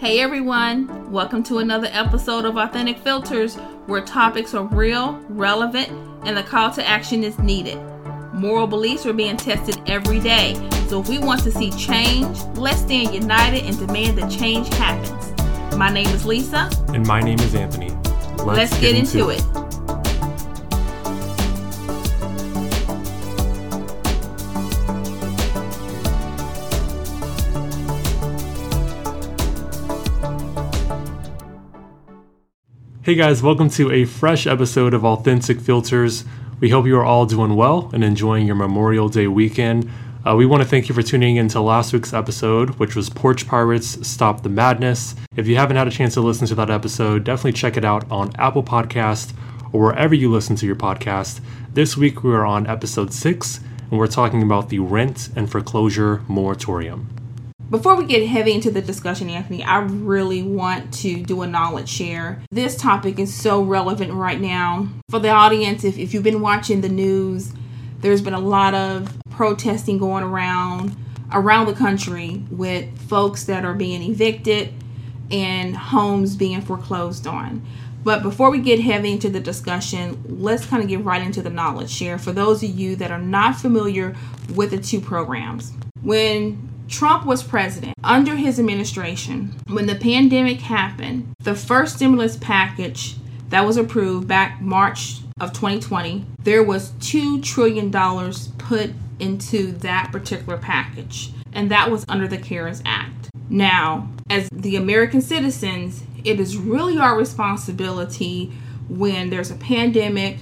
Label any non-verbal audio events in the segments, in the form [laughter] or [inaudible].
Hey everyone, welcome to another episode of Authentic Filters where topics are real, relevant, and the call to action is needed. Moral beliefs are being tested every day, so if we want to see change, let's stand united and demand that change happens. My name is Lisa. And my name is Anthony. Let's, let's get, get, into, it. it. Hey guys, welcome to a fresh episode of Authentic Filters. We hope you are all doing well and enjoying your Memorial Day weekend. Uh, we want to thank you for tuning in to last week's episode, which was Porch Pirates Stop the Madness. If you haven't had a chance to listen to that episode, definitely check it out on Apple Podcast or wherever you listen to your podcast. This week we are on episode 6 and we're talking about the rent and foreclosure moratorium before we get heavy into the discussion, Anthony, I really want to do a knowledge share. This topic is so relevant right now. For the audience, if, if you've been watching the news, there's been a lot of protesting going around around the country with folks that are being evicted and homes being foreclosed on. But before we get heavy into the discussion, let's kind of get right into the knowledge share for those of you that are not familiar with the two programs. When Trump was president. Under his administration, when the pandemic happened, the first stimulus package that was approved back March of 2020, there was $2 trillion put into that particular package, and that was under the CARES Act. Now, as the American citizens, it is really our responsibility when there's a pandemic,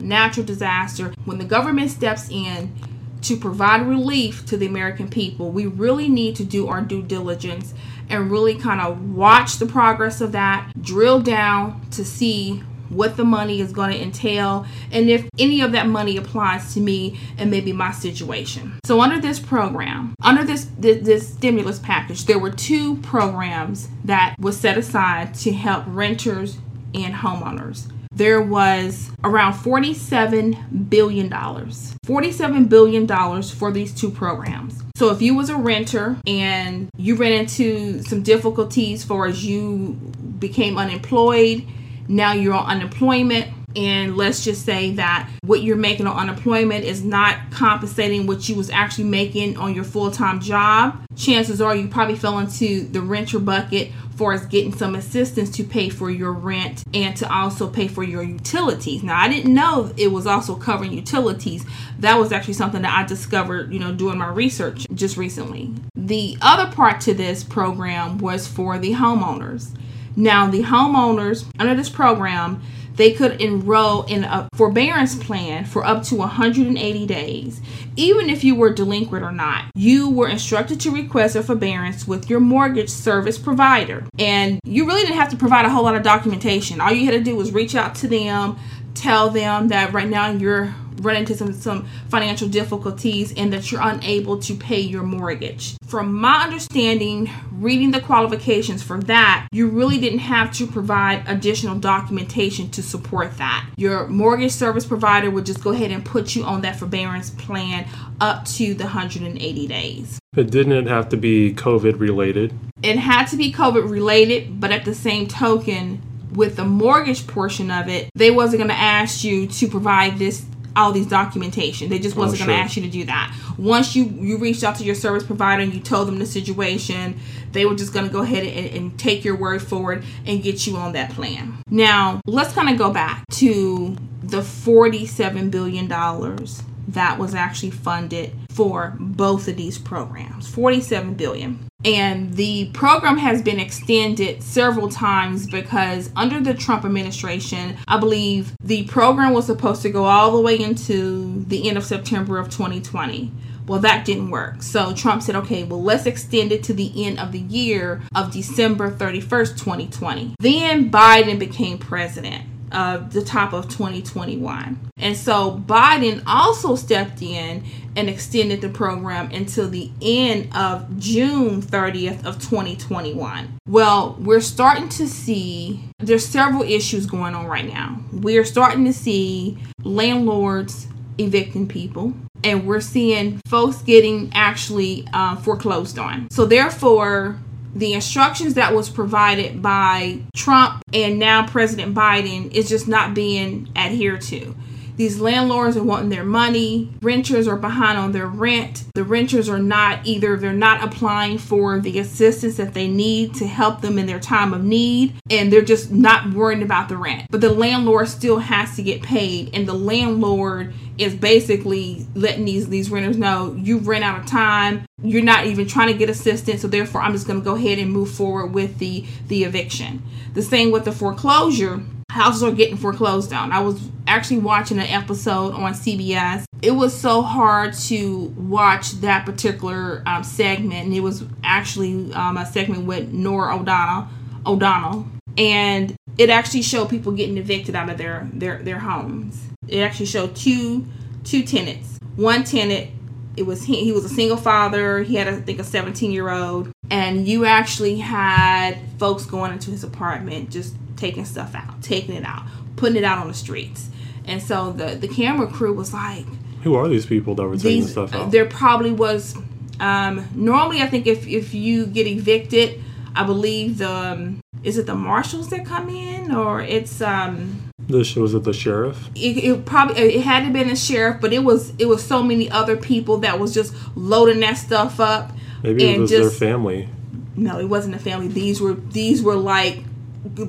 natural disaster, when the government steps in to provide relief to the American people, we really need to do our due diligence and really kind of watch the progress of that, drill down to see what the money is going to entail and if any of that money applies to me and maybe my situation. So under this program, under this, this this, stimulus package, there were two programs that was set aside to help renters and homeowners there was around $47 billion. $47 billion for these two programs. So if you was a renter and you ran into some difficulties for as you became unemployed, now you're on unemployment, and let's just say that what you're making on unemployment is not compensating what you was actually making on your full-time job chances are you probably fell into the renter bucket for us getting some assistance to pay for your rent and to also pay for your utilities. Now, I didn't know it was also covering utilities. That was actually something that I discovered, you know, doing my research just recently. The other part to this program was for the homeowners. Now, the homeowners under this program, they could enroll in a forbearance plan for up to 180 days. Even if you were delinquent or not, you were instructed to request a forbearance with your mortgage service provider. And you really didn't have to provide a whole lot of documentation. All you had to do was reach out to them, tell them that right now you're run into some, some financial difficulties and that you're unable to pay your mortgage. From my understanding, reading the qualifications for that, you really didn't have to provide additional documentation to support that. Your mortgage service provider would just go ahead and put you on that forbearance plan up to the 180 days. But didn't it have to be COVID related? It had to be COVID related, but at the same token, with the mortgage portion of it, they wasn't going to ask you to provide this all these documentation. They just oh, wasn't oh, going to ask you to do that. Once you you reached out to your service provider and you told them the situation, they were just going to go ahead and, and take your word forward and get you on that plan. Now, let's kind of go back to the 47 billion dollars that was actually funded for both of these programs 47 billion and the program has been extended several times because under the Trump administration, I believe the program was supposed to go all the way into the end of September of 2020. Well, that didn't work. So Trump said, okay, well, let's extend it to the end of the year of December 31st, 2020. Then Biden became president of the top of 2021. And so Biden also stepped in and extended the program until the end of June 30th of 2021. Well, we're starting to see there's several issues going on right now. We're starting to see landlords evicting people and we're seeing folks getting actually uh, foreclosed on. So therefore, the instructions that was provided by Trump and now President Biden is just not being adhered to. These landlords are wanting their money. Renters are behind on their rent. The renters are not either, they're not applying for the assistance that they need to help them in their time of need, and they're just not worrying about the rent. But the landlord still has to get paid, and the landlord is basically letting these these renters know you rent out of time you're not even trying to get assistance so therefore i'm just going to go ahead and move forward with the the eviction the same with the foreclosure houses are getting foreclosed on. I was actually watching an episode on CBS. It was so hard to watch that particular um, segment, and it was actually um, a segment with Norah O'Donnell. O'Donnell, and it actually showed people getting evicted out of their their their homes. It actually showed two two tenants. One tenant, it was he, he was a single father. He had I think a 17 year old, and you actually had folks going into his apartment just taking stuff out, taking it out, putting it out on the streets. And so the the camera crew was like, "Who are these people that were taking these, stuff out?" There probably was. Um, normally, I think if if you get evicted, I believe the um, is it the marshals that come in or it's um the was it the sheriff? It, it, probably it had to been the sheriff, but it was it was so many other people that was just loading that stuff up. Maybe it was just, their family. No, it wasn't a family. These were these were like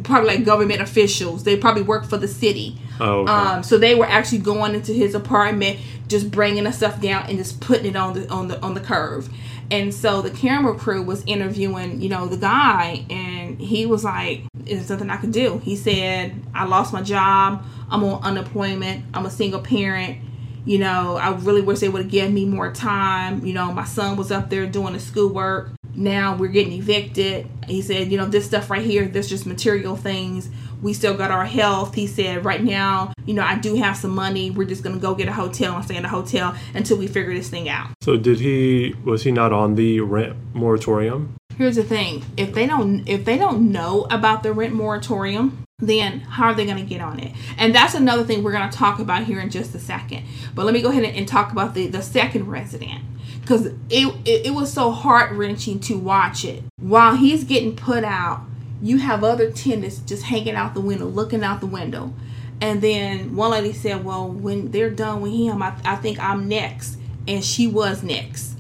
probably like government officials. They probably work for the city. Oh, okay. um, so they were actually going into his apartment, just bringing the stuff down and just putting it on the on the on the curve. And so the camera crew was interviewing, you know, the guy, and he was like, "There's nothing I can do." He said, "I lost my job. I'm on unemployment. I'm a single parent." You know, I really wish they would have given me more time. You know, my son was up there doing the schoolwork now we're getting evicted. He said, you know, this stuff right here, this just material things. We still got our health. He said, right now, you know, I do have some money. We're just gonna go get a hotel and stay in a hotel until we figure this thing out. So did he was he not on the rent moratorium? Here's the thing. If they don't if they don't know about the rent moratorium, then how are they going to get on it? And that's another thing we're going to talk about here in just a second. But let me go ahead and, talk about the, the second resident because it, it, it was so heart wrenching to watch it. While he's getting put out, you have other tenants just hanging out the window, looking out the window. And then one lady said, Well, when they're done with him, I, I think I'm next. And she was next.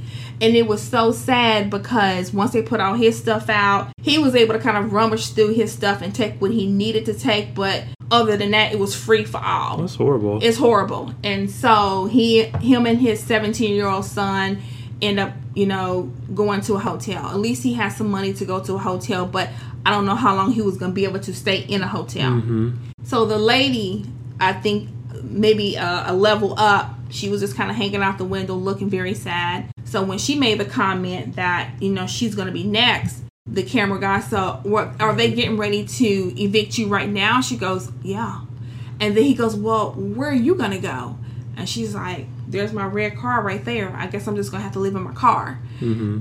And it was so sad because once they put all his stuff out, he was able to kind of rummage through his stuff and take what he needed to take. But other than that, it was free for all. That's horrible. It's horrible. And so he, him, and his 17 year old son end up, you know, going to a hotel. At least he has some money to go to a hotel, but I don't know how long he was going to be able to stay in a hotel. Mm-hmm. So the lady, I think maybe a, a level up, she was just kind of hanging out the window looking very sad. So when she made the comment that, you know, she's going to be next, the camera guy said, what, are they getting ready to evict you right now? She goes, yeah. And then he goes, well, where are you going to go? And she's like, there's my red car right there. I guess I'm just gonna have to live in my car. Mm-hmm.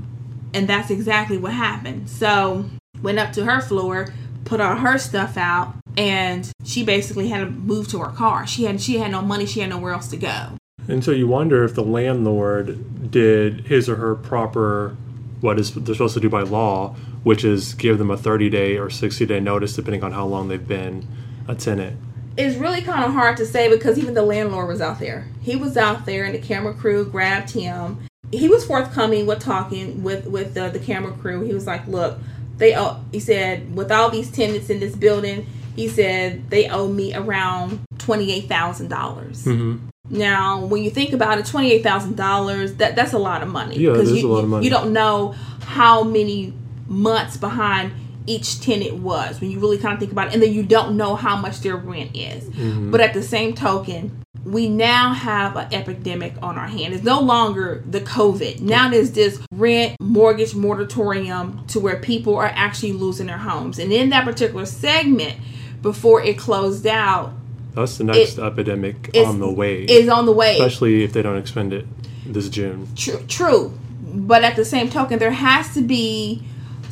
And that's exactly what happened. So went up to her floor, put all her stuff out, and she basically had to move to her car. She had she had no money. She had nowhere else to go. And so you wonder if the landlord did his or her proper what is they're supposed to do by law, which is give them a 30 day or 60 day notice depending on how long they've been a tenant it's really kind of hard to say because even the landlord was out there. He was out there, and the camera crew grabbed him. He was forthcoming with talking with with the, the camera crew. He was like, "Look, they owe." He said, "With all these tenants in this building, he said they owe me around twenty eight thousand dollars." Mm-hmm. Now, when you think about it, twenty eight thousand dollars that that's a lot of money. Yeah, it is you, a lot of money. You don't know how many months behind each tenant was when you really kind of think about it and then you don't know how much their rent is mm-hmm. but at the same token we now have an epidemic on our hand it's no longer the covid now there's this rent mortgage moratorium to where people are actually losing their homes and in that particular segment before it closed out that's the next it, epidemic on the way is on the way especially if they don't expend it this june true true but at the same token there has to be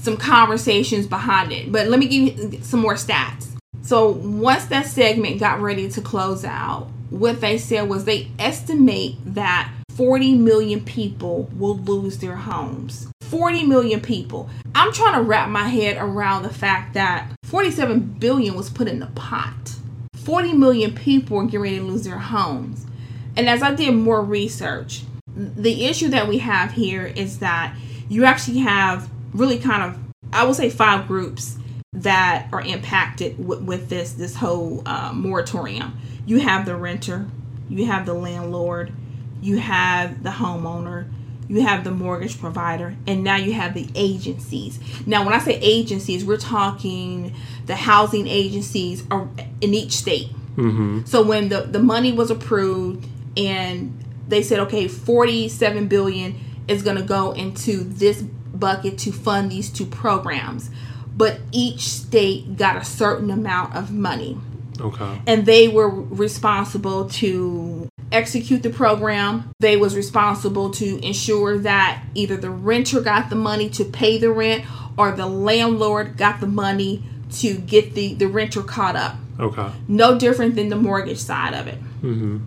some conversations behind it. But let me give you some more stats. So once that segment got ready to close out, what they said was they estimate that 40 million people will lose their homes. 40 million people. I'm trying to wrap my head around the fact that 47 billion was put in the pot. 40 million people are getting ready to lose their homes. And as I did more research, the issue that we have here is that you actually have really kind of, I would say, five groups that are impacted with, with this this whole uh, moratorium. You have the renter, you have the landlord, you have the homeowner, you have the mortgage provider, and now you have the agencies. Now, when I say agencies, we're talking the housing agencies are in each state. Mm-hmm. So when the, the money was approved and they said, okay, 47 billion is going to go into this bucket to fund these two programs. But each state got a certain amount of money. Okay. And they were responsible to execute the program. They was responsible to ensure that either the renter got the money to pay the rent or the landlord got the money to get the, the renter caught up. Okay. No different than the mortgage side of it. Mm-hmm.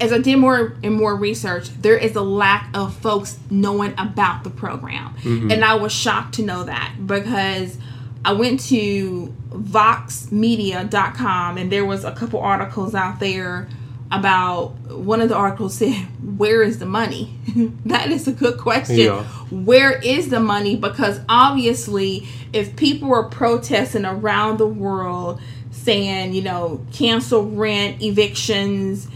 As I did more and more research, there is a lack of folks knowing about the program. And I was shocked to know that because I went to voxmedia.com and there was a couple articles out there about one of the articles said where is the money [laughs] that is a good question Yeah. where is the money because obviously if people are protesting around the world saying you know cancel rent evictions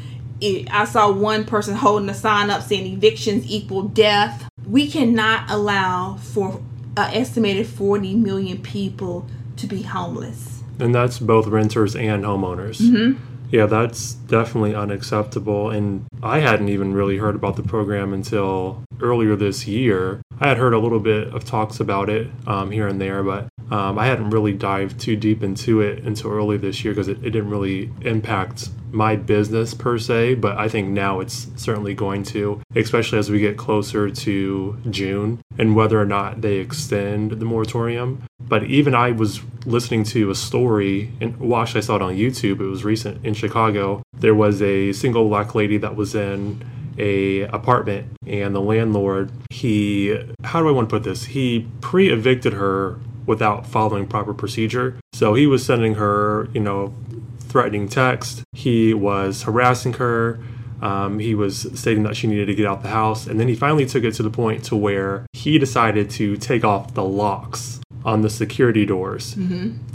it, i saw one person holding a sign up saying evictions equal death we cannot allow for an estimated 40 million people to be homeless And that's both renters and homeowners. Mm-hmm. Yeah, that's definitely unacceptable. And I hadn't even really heard about the program until earlier this year. I had heard a little bit of talks about it um, here and there, but um, I hadn't really dived too deep into it until early this year because it, it didn't really impact my business per se. But I think now it's certainly going to, especially as we get closer to June and whether or not they extend the moratorium. But even I was listening to a story, and well, actually, I saw it on YouTube. It was recent in Chicago. There was a single black lady that was in a apartment, and the landlord, he, how do I want to put this? He pre-evicted her without following proper procedure. So he was sending her, you know, threatening text. He was harassing her. Um, he was stating that she needed to get out the house, and then he finally took it to the point to where he decided to take off the locks on the security doors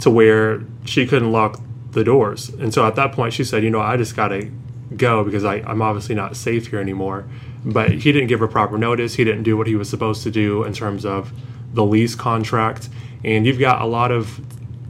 to where she couldn't lock the doors. And so at that point, she said, "You know, I just gotta go because I, I'm obviously not safe here anymore." But he didn't give her proper notice. He didn't do what he was supposed to do in terms of the lease contract. And you've got a lot of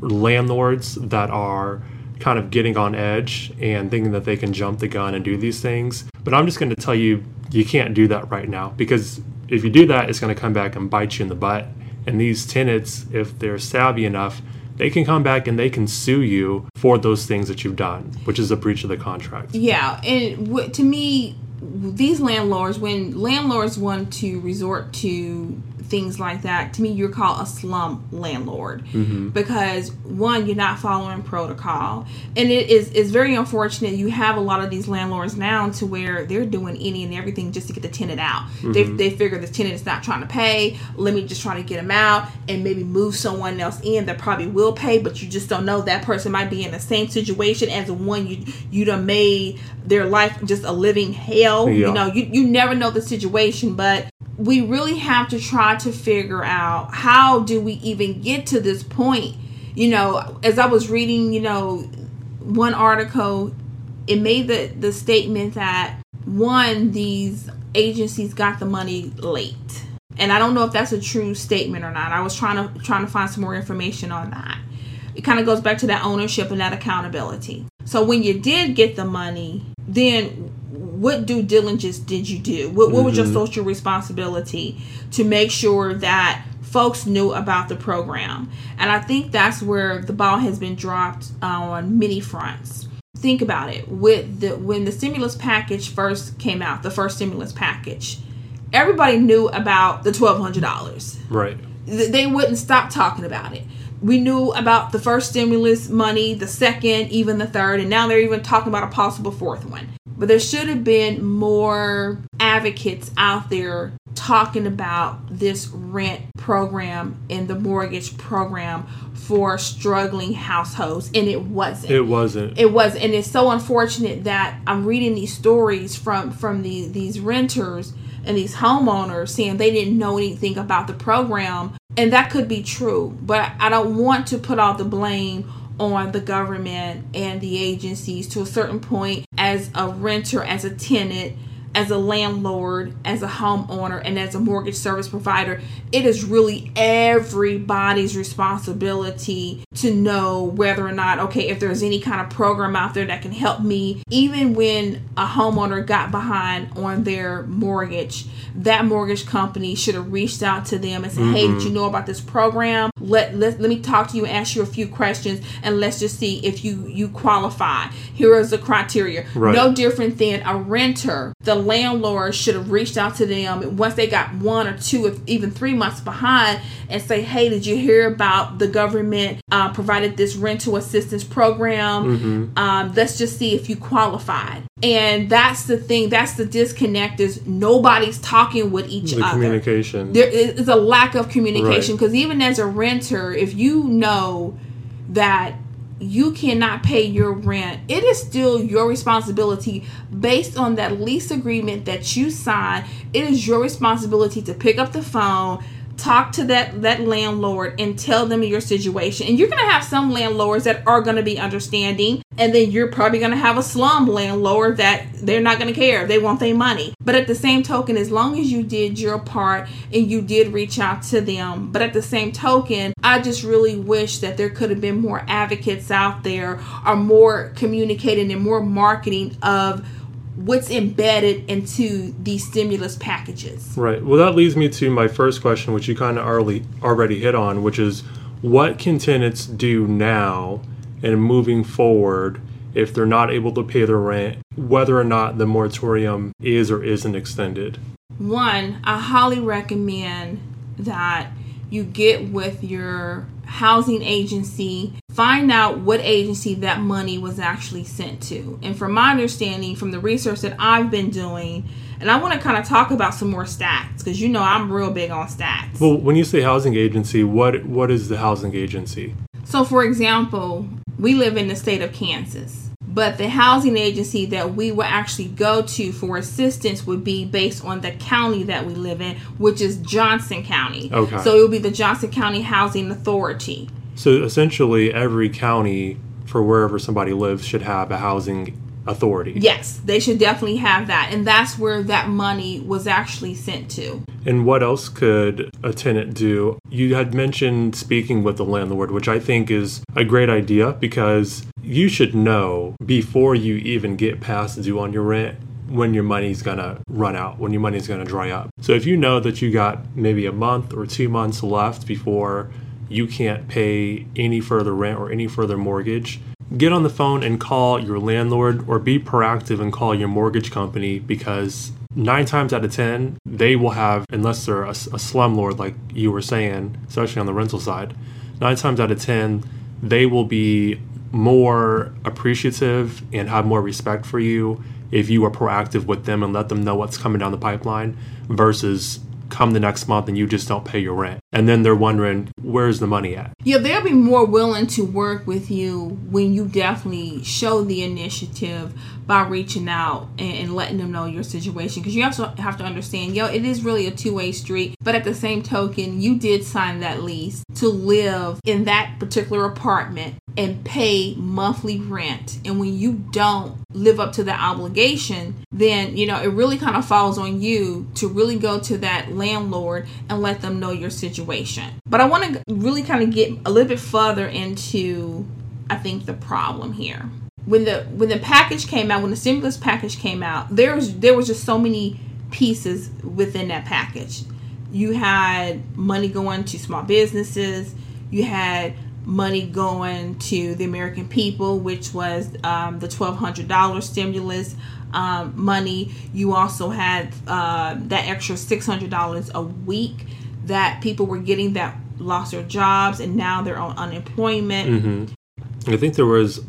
landlords that are kind of getting on edge and thinking that they can jump the gun and do these things. But I'm just going to tell you, you can't do that right now because if you do that, it's going to come back and bite you in the butt. And these tenants, if they're savvy enough, they can come back and they can sue you for those things that you've done, which is a breach of the contract. Yeah, and w- to me, these landlords, when landlords want to resort to things like that, to me, you're called a slum landlord mm-hmm. because one, you're not following protocol, and it is is very unfortunate. You have a lot of these landlords now to where they're doing any and everything just to get the tenant out. They mm-hmm. they figure the tenant is not trying to pay. Let me just try to get them out and maybe move someone else in that probably will pay, but you just don't know that person might be in the same situation as the one you you done made their life just a living hell. Yeah. You know, you, you never know the situation, but we really have to try to figure out how do we even get to this point. You know, as I was reading, you know, one article, it made the, the statement that one, these agencies got the money late. And I don't know if that's a true statement or not. I was trying to trying to find some more information on that. It kind of goes back to that ownership and that accountability. So when you did get the money, then what due diligence did you do? What, what was your mm-hmm. social responsibility to make sure that folks knew about the program? And I think that's where the ball has been dropped on many fronts. Think about it. With the when the stimulus package first came out, the first stimulus package, everybody knew about the twelve hundred dollars Right. th- they wouldn't stop talking about it. We knew about the first stimulus money, the second, even the third, and now they're even talking about a possible fourth one. But there should have been more advocates out there talking about this rent program and the mortgage program for struggling households and it wasn't It wasn't. it was and it's so unfortunate that i'm reading these stories from from the, these renters and these homeowners saying they didn't know anything about the program and that could be true but i don't want to put all the blame on the government and the agencies to a certain point as a renter as a tenant as a landlord, as a homeowner, and as a mortgage service provider, it is really everybody's responsibility to know whether or not, okay, if there's any kind of program out there that can help me, even when a homeowner got behind on their mortgage, that mortgage company should have reached out to them and said, hey, did you know about this program? Let, let, let me talk to you and ask you a few questions and let's just see if you, you qualify. Here is the criteria. Right. No different than a renter. The landlord should have reached out to them once they got one or two, or even three months behind, and say, "Hey, did you hear about the government uh, provided this rental assistance program? Um, let's just see if you qualified." And that's the thing. That's the disconnect. Is nobody's talking with each the other communication. there is a lack of communication because even as a renter if you know that you cannot pay your rent it is still your responsibility based on that lease agreement that you sign it is your responsibility to pick up the phone talk to that that landlord and tell them your situation. And you're going to have some landlords that are going to be understanding and then you're probably going to have a slum landlord that they're not going to care. They want their money. But at the same token as long as you did your part and you did reach out to them. But at the same token i just really wish that there could have been more advocates out there or more communicating and more marketing of what's embedded into these stimulus packages Right. Well, that leads me to my first question, which you kind of already already hit on, which is what can tenants do now and moving forward if they're not able to pay their rent, whether or not the moratorium is or isn't extended? One, I highly recommend that you get with your housing agency, find out what agency that money was actually sent to. And from my understanding, from the research that I've been doing, and I want to kind of talk about some more stats because you know I'm real big on stats. Well, when you say housing agency, what what is the housing agency? So, for example, we live in the state of Kansas, but the housing agency that we will actually go to for assistance would be based on the county that we live in, which is Johnson County. Okay. So, it will be the Johnson County Housing Authority. So essentially, every county for wherever somebody lives should have a housing authority. Yes, they should definitely have that. And that's where that money was actually sent to. And what else could a tenant do? You had mentioned speaking with the landlord, which I think is a great idea because you should know before you even get past due on your rent when your money's gonna run out, when your money's gonna dry up. So if you know that you got maybe a month or two months left before you can't pay any further rent or any further mortgage, get on the phone and call your landlord or be proactive and call your mortgage company because nine times out of ten they will have unless they're a, a slumlord like you were saying especially on the rental side nine times out of ten they will be more appreciative and have more respect for you if you are proactive with them and let them know what's coming down the pipeline versus come the next month and you just don't pay your rent and then they're wondering where's the money at Yeah, they'll be more willing to work with you when you definitely show the initiative by reaching out and, and letting them know your situation. Because you also have to understand, yo, it is really a two way street. But at the same token, you did sign that lease to live in that particular apartment and pay monthly rent. And when you don't live up to that obligation, then, you know, it really kind of falls on you to really go to that landlord and let them know your situation. But I want to really kind of get a little bit further into, I think, the problem here. When the when the package came out, when the stimulus package came out, there was there was just so many pieces within that package. You had money going to small businesses. You had money going to the American people, which was um, the twelve hundred dollars stimulus um, money. You also had uh, that extra six hundred dollars a week that people were getting that lost their jobs and now they're on unemployment. I think there was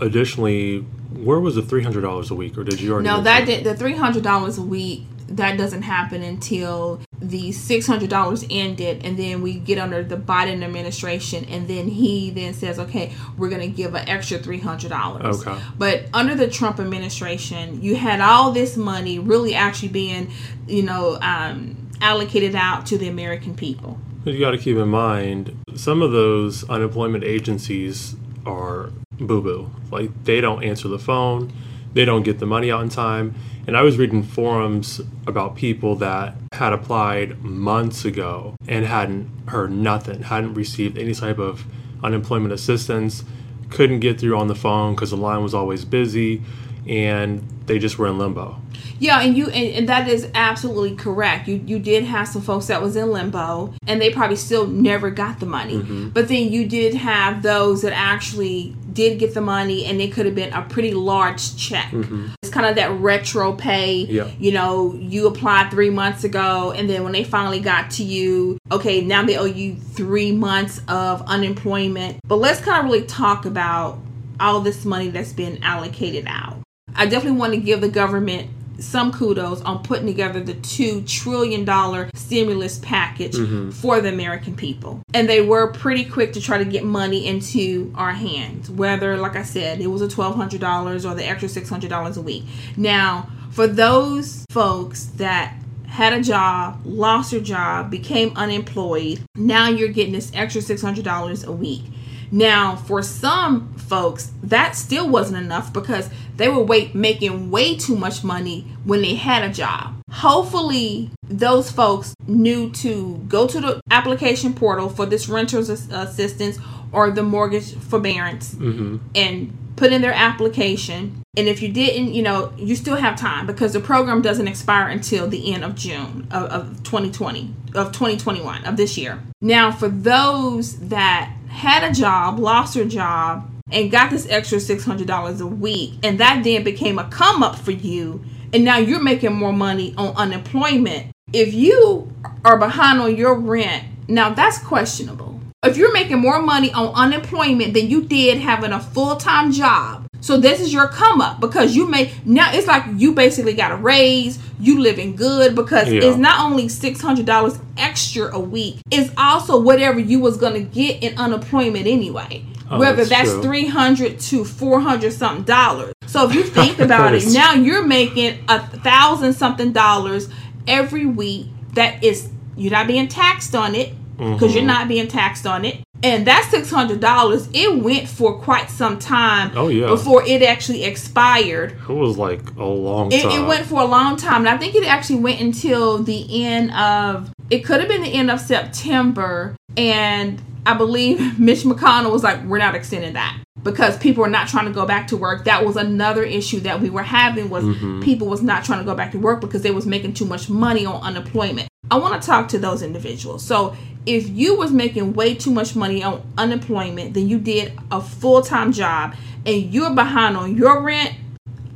additionally where was the three hundred dollars a week or did you already No, mention that did the three hundred dollars a week. That doesn't happen until the $600 ended and then we get under the Biden administration and then he then says okay we're going to give an extra $300 Okay. but under the Trump administration you had all this money really actually being you know um, allocated out to the American people You got to keep in mind some of those unemployment agencies are boo boo. Like they don't answer the phone, they don't get the money out in time. And I was reading forums about people that had applied months ago and hadn't heard nothing, hadn't received any type of unemployment assistance, couldn't get through on the phone because the line was always busy, and they just were in limbo. Yeah, and you and, and that is absolutely correct. You you did have some folks that was in limbo and they probably still never got the money. Mm-hmm. But then you did have those that actually did get the money and it could have been a pretty large check. Mm-hmm. It's kind of that retro pay. Yeah. You know, you applied 3 months ago and then when they finally got to you, okay, now they owe you 3 months of unemployment. But let's kind of really talk about all this money that's been allocated out. I definitely want to give the government some kudos on putting together the two trillion dollar stimulus package mm-hmm. for the American people. And they were pretty quick to try to get money into our hands, whether, like I said, it was a $1,200 or the extra $600 a week. Now, for those folks that had a job, lost their job, became unemployed, now you're getting this extra $600 a week. Now, for some folks, that still wasn't enough because they were wait, making way too much money when they had a job. Hopefully, those folks knew to go to the application portal for this renter's assistance or the mortgage forbearance mm-hmm. and put in their application. And if you didn't, you know, you still have time because the program doesn't expire until the end of June of, of 2020, of 2021, of this year. Now, for those that had a job, lost their job, and got this extra $600 a week, and that then became a come up for you, and now you're making more money on unemployment. If you are behind on your rent, now that's questionable. If you're making more money on unemployment than you did having a full time job, so this is your come up because you may now it's like you basically got a raise, you living good because Yeah. it's not only six hundred dollars extra a week, it's also whatever you was gonna get in unemployment anyway. Oh, Whether that's that's true. three hundred to four hundred something dollars. So if you [laughs] think about it now you're making a thousand something dollars every week. That is you're not being taxed on it because you're Mhm. not being taxed on it. And that six hundred dollars, it went for quite some time Oh, yeah. before it actually expired. It was like a long It, time. it went for a long time, and I think it actually went until the end of. It could have been the end of September, and I believe [laughs] Mitch McConnell was like, "We're not extending that." Because people are not trying to go back to work. That was another issue that we were having was mm-hmm. people was not trying to go back to work because they was making too much money on unemployment. I want to talk to those individuals. So if you was making way too much money on unemployment than you did a full-time job and you're behind on your rent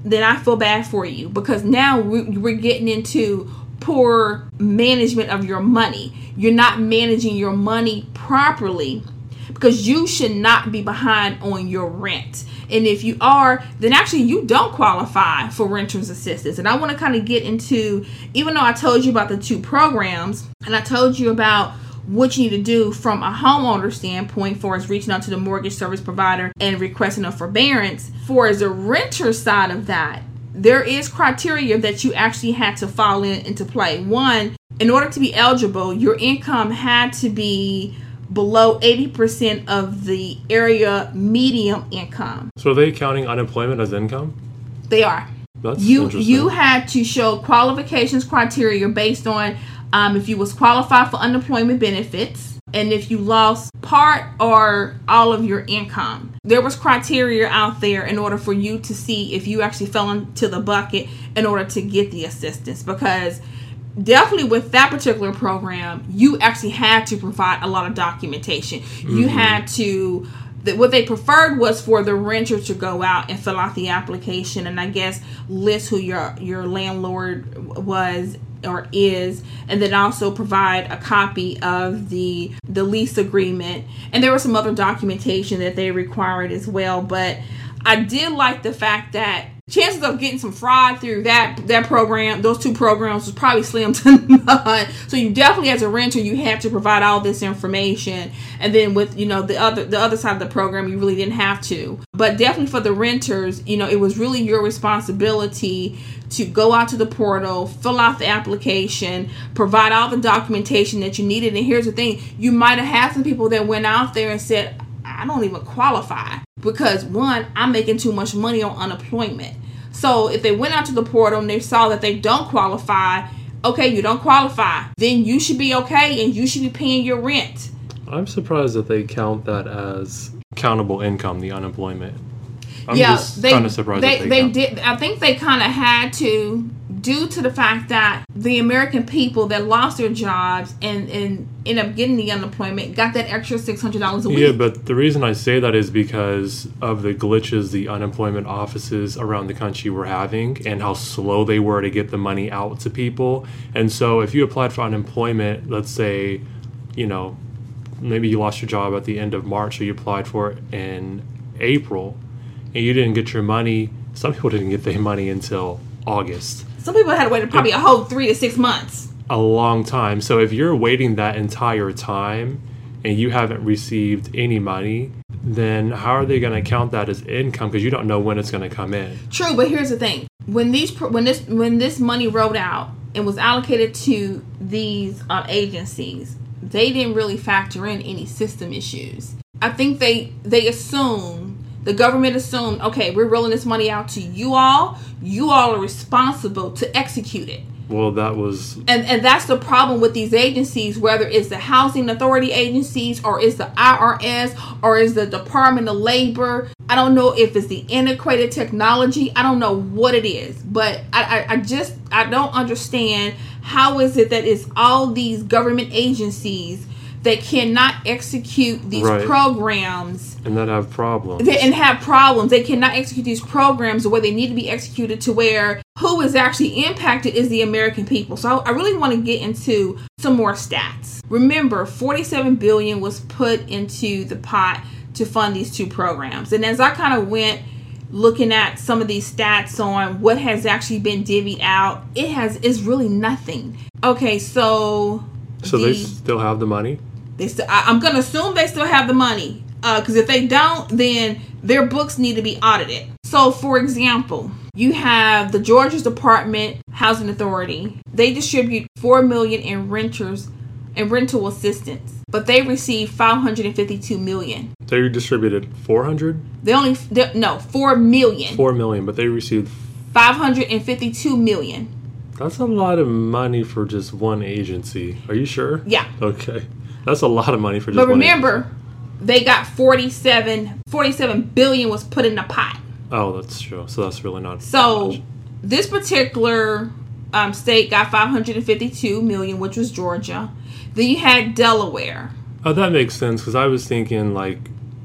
then I feel bad for you because now we- we're getting into poor management of your money. You're not managing your money properly because you should not be behind on your rent. And if you are, then actually you don't qualify for renter's assistance. And I want to kind of get into, even though I told you about the two programs and I told you about what you need to do from a homeowner standpoint for as reaching out to the mortgage service provider and requesting a forbearance for as a renter side of that there is criteria that you actually had to fall in into play one in order to be eligible your income had to be below 80% of the area medium income. So are they counting unemployment as income? they are. That's you you had to show qualifications criteria based on um, if you was qualified for unemployment benefits and if you lost part or all of your income. There was criteria out there in order for you to see if you actually fell into the bucket in order to get the assistance because definitely with that particular program you actually had to provide a lot of documentation. You mm-hmm. had to what they preferred was for the renter to go out and fill out the application and I guess list who your your landlord was or is and then also provide a copy of the the lease agreement. And there was some other documentation that they required as well but I did like the fact that chances of getting some fraud through that that program, those two programs, was probably slim [laughs] to none. So you definitely, as a renter, you had to provide all this information, and then with you know the other the other side of the program, you really didn't have to. But definitely for the renters, you know, it was really your responsibility to go out to the portal, fill out the application, provide all the documentation that you needed. And here's the thing: you might have had some people that went out there and said, "I don't even qualify." Because one, I'm making too much money on unemployment. So if they went out to the portal and they saw that they don't qualify, okay, you don't qualify, then you should be okay and you should be paying your rent. I'm surprised that they count that as countable income, the unemployment. I'm yeah, just they kind of surprised they, that they, they did. I think they kind of had to due to the fact that the American people that lost their jobs and and end up getting the unemployment got that extra six hundred dollars a week. Yeah, but the reason I say that is because of the glitches the unemployment offices around the country were having and how slow they were to get the money out to people. And so if you applied for unemployment, let's say, you know, maybe you lost your job at the end of March, or you applied for it in April and you didn't get your money. Some people didn't get their money until August. Some people had to wait probably a whole three to six months. a long time. So if you're waiting that entire time and you haven't received any money, then how are they going to count that as income because you don't know when it's going to come in? True, but here's the thing: when these when this when this money rolled out and was allocated to these um, agencies, they didn't really factor in any system issues. I think they they assumed the government assumed, okay, we're rolling this money out to you all. You all are responsible to execute it. Well, that was And and that's the problem with these agencies, whether it's the housing authority agencies or is the IRS or is the Department of Labor. I don't know if it's the integrated technology. I don't know what it is, but I, I, I just I don't understand how is it that it's all these government agencies that cannot execute these Right. programs and that have problems. they- and have problems. They cannot execute these programs the way they need to be executed to where who is actually impacted is the American people. So I really want to get into some more stats. Remember, 47 billion was put into the pot to fund these two programs. And as I kind of went looking at some of these stats on what has actually been divvied out, it has is really nothing. Okay, so so they still have the money? They still, I, I'm gonna assume they still have the money, uh, because if they don't, then their books need to be audited. So, for example, you have the Georgia's Department Housing Authority. They distribute four million in renters and rental assistance, but they receive 552 million. They distributed 400? They only they, no four million, 4 million, but they received 552 million. That's a lot of money for just one agency. Are you sure? Yeah. Okay. That's a lot of money for just But remember, they got 47 47 billion was put in the pot. Oh, that's true. So that's really not So this particular um, state got 552 million, which was Georgia. Then you had Delaware. Oh, that makes sense because I was thinking like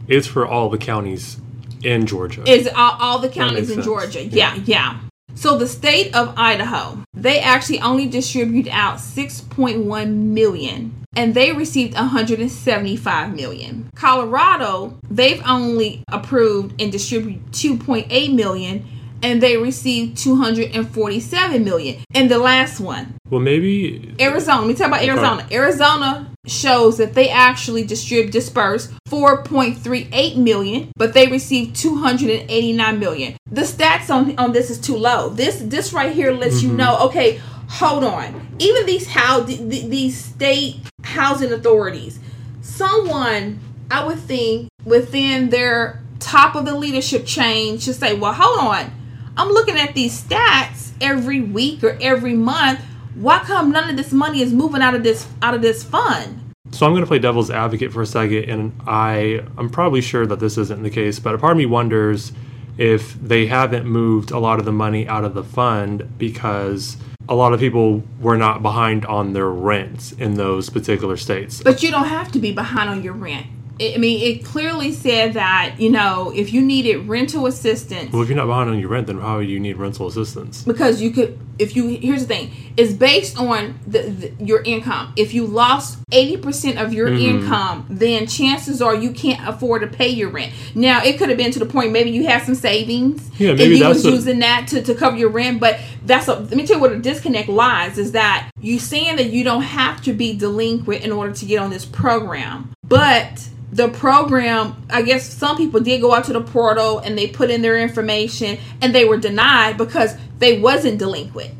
it's for all the counties in Georgia. Is all, all the counties in sense. Georgia? Yeah, yeah. So the state of Idaho, they actually only distribute out 6.1 million and they received 175 million. Colorado, they've only approved and distributed 2.8 million and they received 247 million. And the last one, well, maybe Arizona. Let me talk about Arizona. Arizona shows that they actually distribute disperse 4.38 million, but they received 289 million. The stats on on this is too low. This this right here lets you mm-hmm. know. Okay, hold on. Even these how these state housing authorities, someone I would think within their top of the leadership chain should say, well, hold on. I'm looking at these stats every week or every month. Why come none of this money is moving out of this out of this fund? So I'm going to play devil's advocate for a second, and I I'm probably sure that this isn't the case, but a part of me wonders if they haven't moved a lot of the money out of the fund because a lot of people were not behind on their rents in those particular states. But you don't have to be behind on your rent. I mean, it clearly said that you know if you needed rental assistance. Well, if you're not behind on your rent, then how do you need rental assistance? Because you could, if you here's the thing, it's based on the, the your income. If you lost eighty percent of your Mm-hmm. income, then chances are you can't afford to pay your rent. Now, it could have been to the point maybe you had some savings, Yeah, and you was what- using that to, to cover your rent. But that's a, let me tell you what a disconnect lies is that you saying that you don't have to be delinquent in order to get on this program, but the program i guess some people did go out to the portal and they put in their information and they were denied because they wasn't delinquent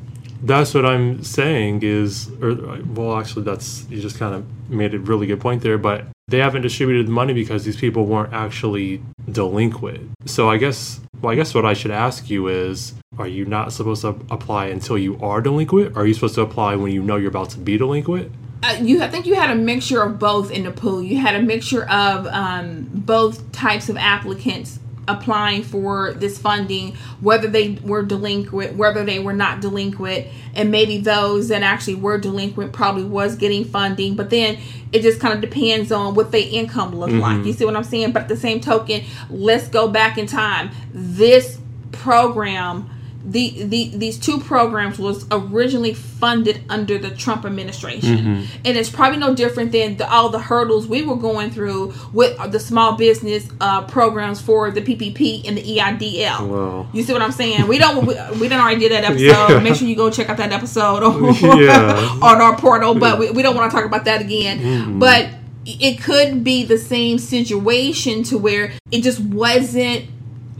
That's what I'm saying is, or well, actually, that's you just kind of made a really good point there. But they haven't distributed the money because these people weren't actually delinquent. So I guess, well, I guess what I should ask you is, are you not supposed to apply until you are delinquent? Are you supposed to apply when you know you're about to be delinquent? uh, you i think you had a mixture of both in the pool you had a mixture of um, both types of applicants applying for this funding whether they were delinquent whether they were not delinquent and maybe those that actually were delinquent probably was getting funding but then it just kind of depends on what their income looked like. Mm-hmm. You see what i'm saying? But at the same token let's go back in time. This program the, the these two programs was originally funded under the Trump administration, and it's probably no different than the, all the hurdles we were going through with the small business uh, programs for the PPP and the EIDL. You see what I'm saying? We don't we, we done already did that [laughs] episode. Yeah. Make sure you go check out that episode on, [laughs] Yeah. [laughs] on our portal, but we, we don't want to talk about that again. But it could be the same situation to where it just wasn't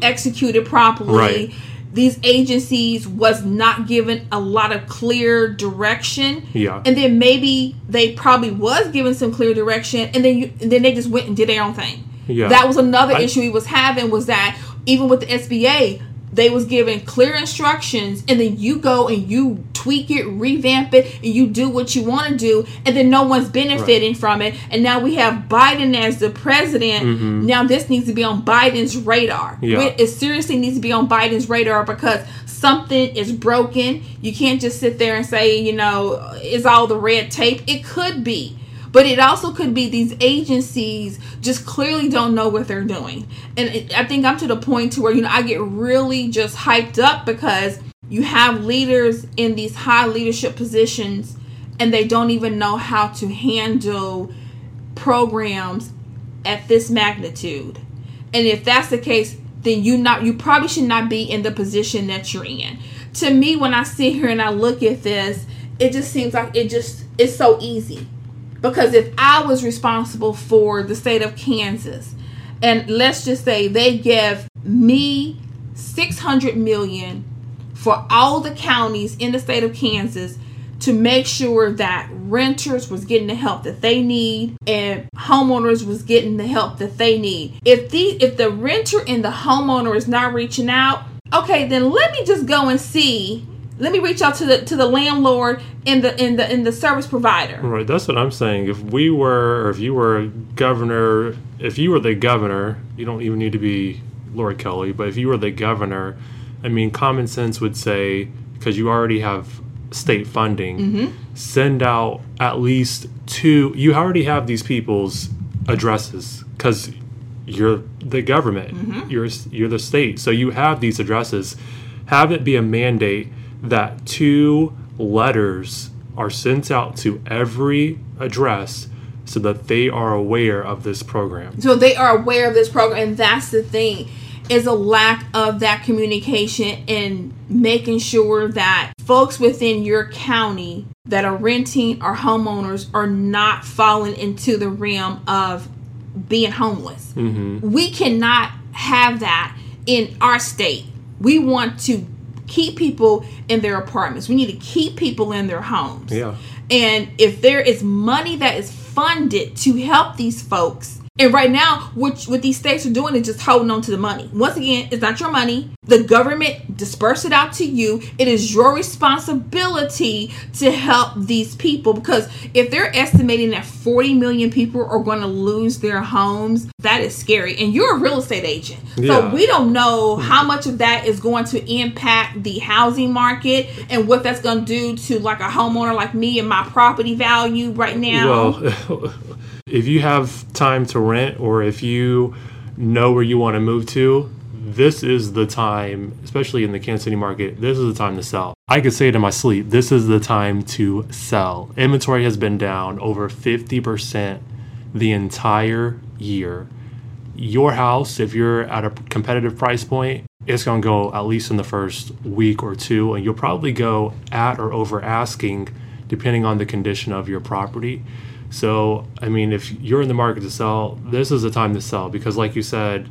executed properly. Right. These agencies was not given a lot of clear direction. Yeah. And then maybe they probably was given some clear direction and then you and then they just went and did their own thing. Yeah. That was another I- issue he was having was that even with the SBA, they was given clear instructions and then you go and you tweak it, revamp it, and you do what you want to do, and then no one's benefiting from it. And now we have Biden as the president. Now this needs to be on Biden's radar. Mm-hmm. Yeah. It- seriously needs to be on Biden's radar because something is broken. You can't just sit there and say, you know, is all the red tape. It could be. But it also could be these agencies just clearly don't know what they're doing. And it, I think I'm to the point to where, you know, I get really just hyped up because you have leaders in these high leadership positions and they don't even know how to handle programs at this magnitude. And if that's the case, then you not you probably should not be in the position that you're in. To me, when I sit here and I look at this, it just seems like it just it's so easy. Because if I was responsible for the state of Kansas, and let's just say they give me 600 million for all the counties in the state of Kansas to make sure that renters was getting the help that they need and homeowners was getting the help that they need. If the if the renter and the homeowner is not reaching out, okay, then let me just go and see. Let me reach out to the to the landlord and the in the in the service provider. Right, that's what I'm saying. If we were, or if you were governor, if you were the governor, you don't even need to be Laura Kelly, but if you were the governor, I mean, common sense would say, because you already have state funding, mm-hmm. send out at least two, you already have these people's addresses, because you're the government, mm-hmm. you're, you're the state, so you have these addresses. Have it be a mandate that two letters are sent out to every address so that they are aware of this program. so they are aware of this program and that's the thing is a lack of that communication and making sure that folks within your county that are renting or homeowners are not falling into the realm of being homeless. Mm-hmm. We cannot have that in our state. We want to keep people in their apartments we need to keep people in their homes Yeah. and if there is money that is funded to help these folks, and right now, what, what these states are doing is just holding on to the money. Once again, it's not your money. The government disperse it out to you. It is your responsibility to help these people because if they're estimating that 40 million people are going to lose their homes, that is scary. And you're a real estate agent. So we don't know how much of that is going to impact the housing market and what that's going to do to like a homeowner like me and my property value right now. Well, [laughs] If you have time to rent or if you know where you want to move to, this is the time, especially in the Kansas City market, this is the time to sell. I could say it in my sleep, this is the time to sell. Inventory has been down over 50% the entire year. Your house, if you're at a competitive price point, it's going to go at least in the first week or two, and you'll probably go at or over asking depending on the condition of your property. So, I mean, if you're in the market to sell, this is the time to sell because, like you said,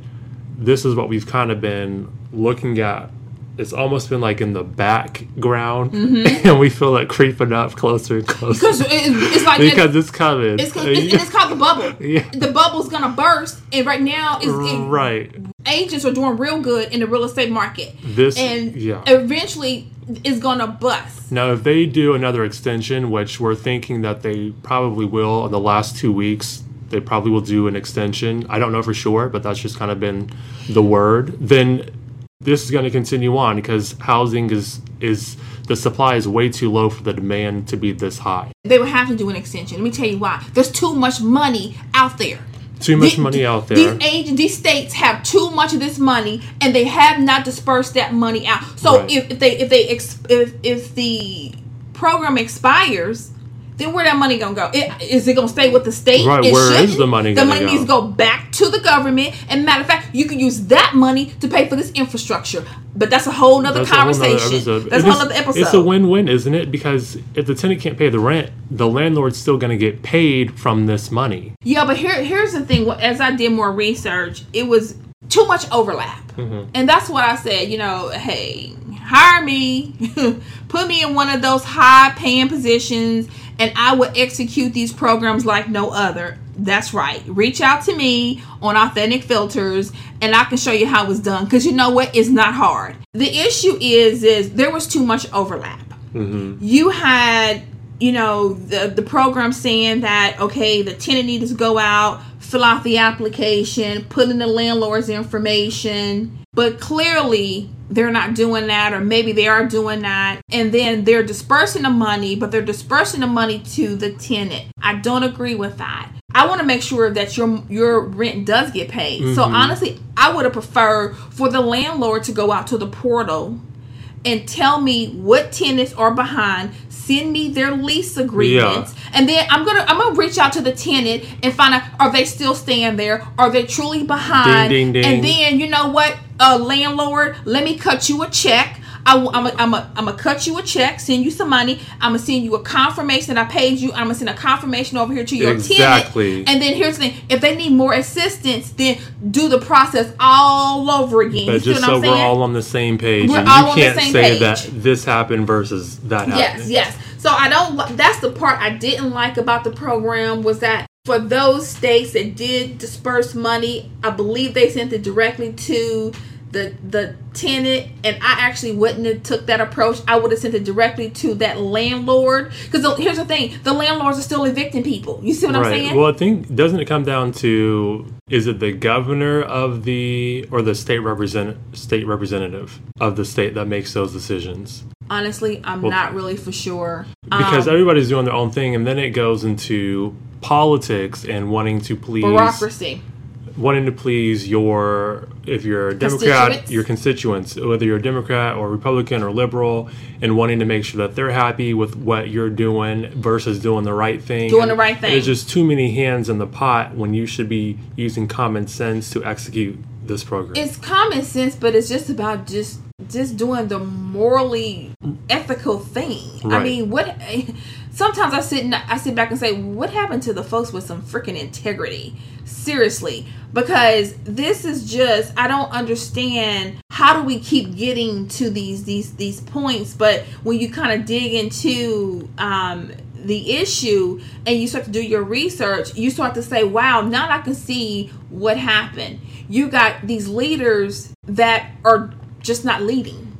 this is what we've kind of been looking at. It's almost been like in the background, Mm-hmm. [laughs] and we feel it creeping up closer and closer Because it- it's like because it's coming. it's, it's, it's called the bubble. Yeah. The bubble's gonna burst, and right now, is it, right. Agents are doing real good in the real estate market, This, and yeah. eventually, is gonna bust. Now, if they do another extension, which we're thinking that they probably will in the last two weeks, they probably will do an extension. I don't know for sure, but that's just kind of been the word. Then this is going to continue on because housing is is the supply is way too low for the demand to be this high. They would have to do an extension. Let me tell you why. There's too much money out there. Too much The- money out there. These agents, these states have too much of this money, and they have not dispersed that money out. So Right. if, if they if they ex, if if the program expires, then where that money gonna go? It, is it gonna stay with the state? Right, It where is shouldn't. the money The gonna money go? needs to go back to the government. And matter of fact, you can use that money to pay for this infrastructure. But that's a whole nother That's a whole nother conversation. That's a whole is- nother episode. It's a win-win, isn't it? Because if the tenant can't pay the rent, the landlord's still to get paid from this money. Yeah, but here here's the thing. As I did more research, it was too much overlap, mm-hmm. and that's what I said. You know, hey, hire me, [laughs] put me in one of those high paying positions, and I will execute these programs like no other. That's right. Reach out to me on Authentic Filters, and I can show you how it's done. Because you know what? It's not hard. The issue is, is there was too much overlap mm-hmm. you had you know the the program saying that okay the tenant needs to go out fill out the application put in the landlord's information but clearly they're not doing that or maybe they are doing that and then they're dispersing the money but they're dispersing the money to the tenant. I don't agree with that. I want to make sure that your your rent does get paid. So mm-hmm. honestly i would have preferred for the landlord to go out to the portal and tell me what tenants are behind send me their lease agreements and then i'm gonna i'm gonna reach out to the tenant and find out are they still staying there? Are they truly behind? Ding, ding, ding. and then you know what uh landlord let me cut you a check I, am a, I'm a, I'm a cut you a check, send you some money. I'm gonna send you a confirmation that I paid you. I'm gonna send a confirmation over here to your Exactly. tenant. And then here's the thing: if they need more assistance, then do the process all over again. But just so I'm we're all on the same page, We're and all you on the can't same say page. that this happened versus that happened. yes. yes. So I don't. That's the part I didn't like about the program was that for those states that did disperse money, I believe they sent it directly to the the tenant, and I actually wouldn't have took that approach. I would have sent it directly to that landlord. Because here's the thing: the landlords are still evicting people. You see what I'm Right. saying? Well, I think doesn't it come down to is it the governor of the or the state represent state representative of the state that makes those decisions? Honestly, I'm not really for sure. Because Um, everybody's doing their own thing, and then it goes into politics and wanting to please bureaucracy. Wanting to please your if you're a Democrat, your constituents, whether you're a Democrat or Republican or liberal, and wanting to make sure that they're happy with what you're doing versus doing the right thing. Doing the right thing. There's just too many hands in the pot when you should be using common sense to execute this program. it's common sense, but it's just about just just doing the morally ethical thing. I mean, what? Sometimes I sit and I sit back and say, what happened to the folks with some freaking integrity? Seriously, because this is just I don't understand how do we keep getting to these these these points, but when you kind of dig into um the issue and you start to do your research, you start to say, wow, now I can see what happened. You got these leaders that are just not leading.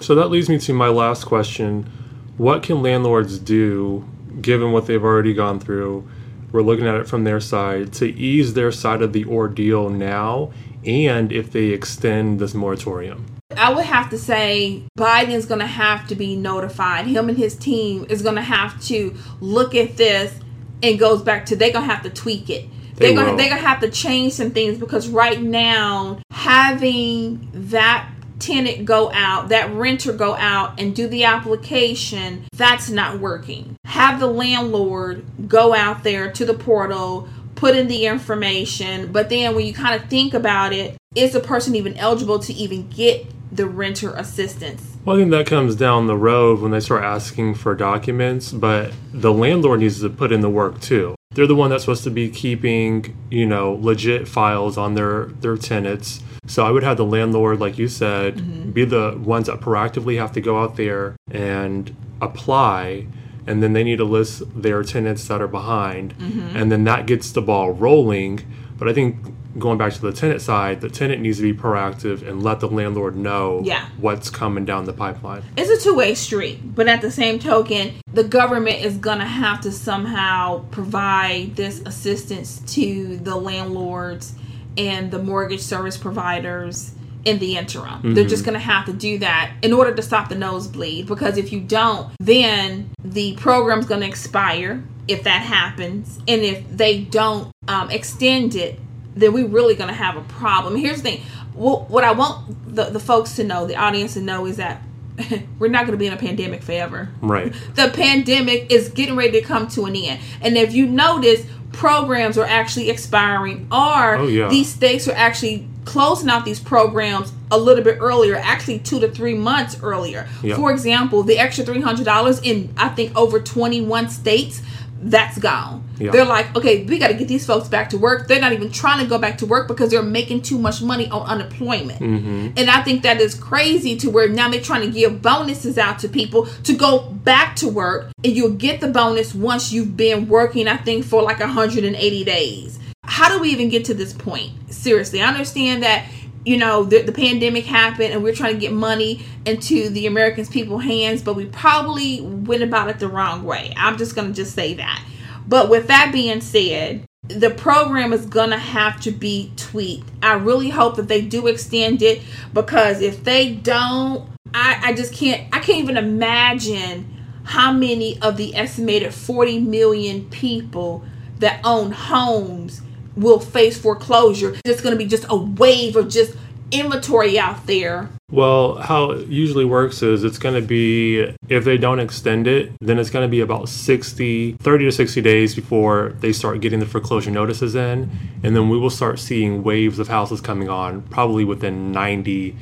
So that leads me to my last question. What can landlords do, given what they've already gone through? We're looking at it from their side to ease their side of the ordeal now, and if they extend this moratorium. I would have to say Biden's going to have to be notified. Him and his team is going to have to look at this and goes back to they're gonna have to tweak it. They They're they're gonna have to change some things because right now having that tenant go out, that renter go out and do the application, that's not working. Have the landlord go out there to the portal, put in the information, but then when you kind of think about it, is the person even eligible to even get the renter assistance? Well, I think that comes down the road when they start asking for documents, but the landlord needs to put in the work too. They're the one that's supposed to be keeping, you know, legit files on their their tenants. So I would have the landlord, like you said, mm-hmm. be the ones that proactively have to go out there and apply, and then they need to list their tenants that are behind, mm-hmm. and then that gets the ball rolling. But I think going back to the tenant side, the tenant needs to be proactive and let the landlord know Yeah. what's coming down the pipeline. it's a two-way street but at the same token the government is gonna have to somehow provide this assistance to the landlords and the mortgage service providers in the interim. They're just gonna have to do that in order to stop the nosebleed because if you don't then the program's gonna expire if that happens. And if they don't um, extend it then we're really going to have a problem. Here's the thing: what, what I want the, the folks to know, the audience to know, is that [laughs] we're not going to be in a pandemic forever. Right. [laughs] The pandemic is getting ready to come to an end, and if you notice, programs are actually expiring, or Oh, yeah. these states are actually closing out these programs a little bit earlier, actually two to three months earlier. Yep. For example, the extra three hundred dollars in I think over twenty one states. That's gone. Yeah. They're like, okay, we got to get these folks back to work. They're not even trying to go back to work because they're making too much money on unemployment. Mm-hmm. And I think that is crazy to where now they're trying to give bonuses out to people to go back to work, and you'll get the bonus once you've been working, I think, for like 180 days. How do we even get to this point? Seriously, I understand that you know the, the pandemic happened and we're trying to get money into the americans people hands but we probably went about it the wrong way. I'm just gonna just say that. But with that being said the program is gonna have to be tweaked. I really hope that they do extend it because if they don't i, I just can't i can't even imagine how many of the estimated 40 million people that own homes will face foreclosure. It's going to be just a wave of just inventory out there. Well, how it usually works is it's going to be, if they don't extend it, then it's going to be about 60, 30 to 60 days before they start getting the foreclosure notices in. And then we will start seeing waves of houses coming on probably within 90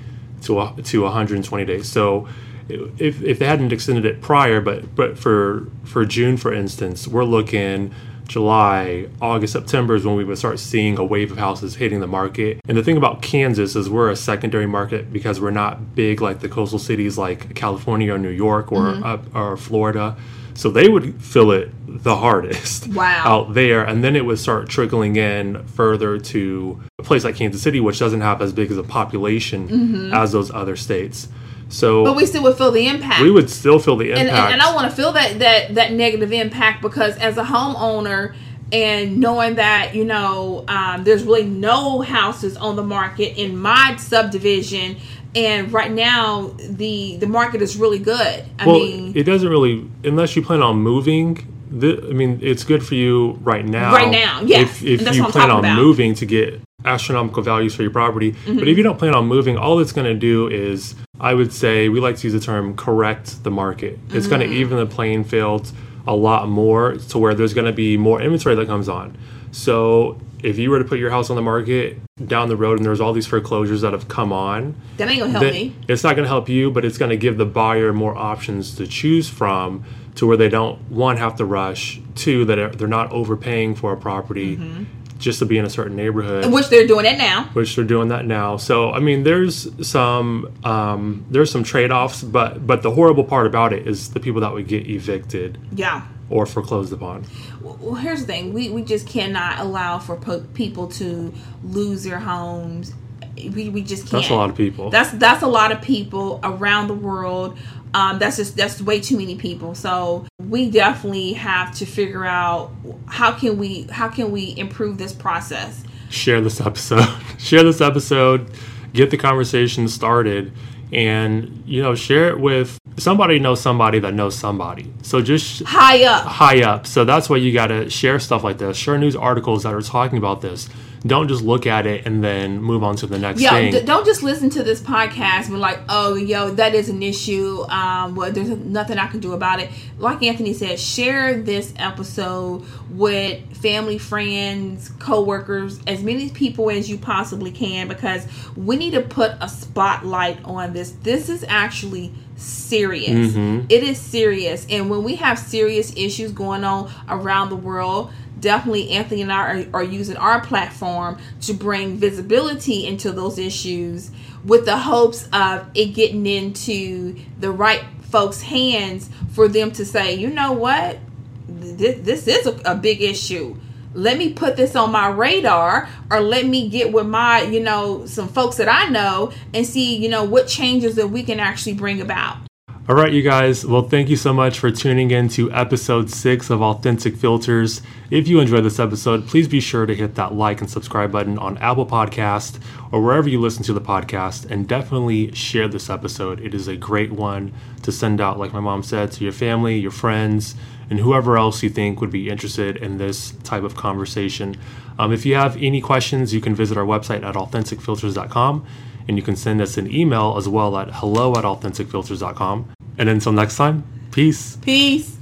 to, to 120 days. So if, if they hadn't extended it prior, but, but for, for June, for instance, we're looking July, August, September is when we would start seeing a wave of houses hitting the market. And the thing about Kansas is we're a secondary market because we're not big like the coastal cities like California or New York or mm-hmm. up or Florida. So they would feel it the hardest [laughs] Wow. out there, and then it would start trickling in further to a place like Kansas City, which doesn't have as big as a population mm-hmm. as those other states. So But we still would feel the impact. we would still feel the and, impact. and, and I want to feel that that that negative impact because as a homeowner and knowing that you know um, there's really no houses on the market in my subdivision and right now the the market is really good i well, mean it doesn't really unless you plan on moving. The, I mean, it's good for you right now. Right now, yes. If, if you plan on about. moving to get astronomical values for your property, Mm-hmm. but if you don't plan on moving, all it's going to do is, I would say, we like to use the term correct the market. It's going to Mm. even the playing field a lot more to where there's going to be more inventory that comes on. So if you were to put your house on the market down the road and there's all these foreclosures that have come on, that ain't gonna help me it's not going to help you, but it's going to give the buyer more options to choose from to where they don't one have to rush, two that they're not overpaying for a property Mm-hmm. just to be in a certain neighborhood. which they're doing it now Which they're doing that now. So I mean, there's some um, there's some trade offs, but but the horrible part about it is the people that would get evicted yeah or foreclosed upon. well here's the thing we, we just cannot allow for po- people to lose their homes we, we just can't That's a lot of people. That's that's a lot of people around the world. Um, that's just that's way too many people. So we definitely have to figure out how can we how can we improve this process. share this episode. [laughs] share this episode. Get the conversation started. And you know share it with somebody knows somebody that knows somebody. So just high up. high up. So that's why you got to share stuff like this. Share news articles that are talking about this don't just look at it and then move on to the next yeah, thing d- don't just listen to this podcast and be like, oh, yo, that is an issue. Um, well, there's nothing I can do about it. Like Anthony said, share this episode with family, friends, co-workers, as many people as you possibly can, because we need to put a spotlight on this. This is actually serious. It is serious, and when we have serious issues going on around the world definitely Anthony and I are, are, using our platform to bring visibility into those issues with the hopes of it getting into the right folks' hands for them to say, you know what, this, this is a, a big issue. Let me put this on my radar, or let me get with my, you know, some folks that I know and see, you know, what changes that we can actually bring about. All right, you guys. Well, thank you so much for tuning in to episode six of Authentic Filters. If you enjoyed this episode, please be sure to hit that like and subscribe button on Apple Podcast or wherever you listen to the podcast, and definitely share this episode. It is a great one to send out, like my mom said, to your family, your friends, and whoever else you think would be interested in this type of conversation. Um, if you have any questions, you can visit our website at authenticfilters.com and you can send us an email as well at hello at authenticfilters.com. And until next time, peace. Peace.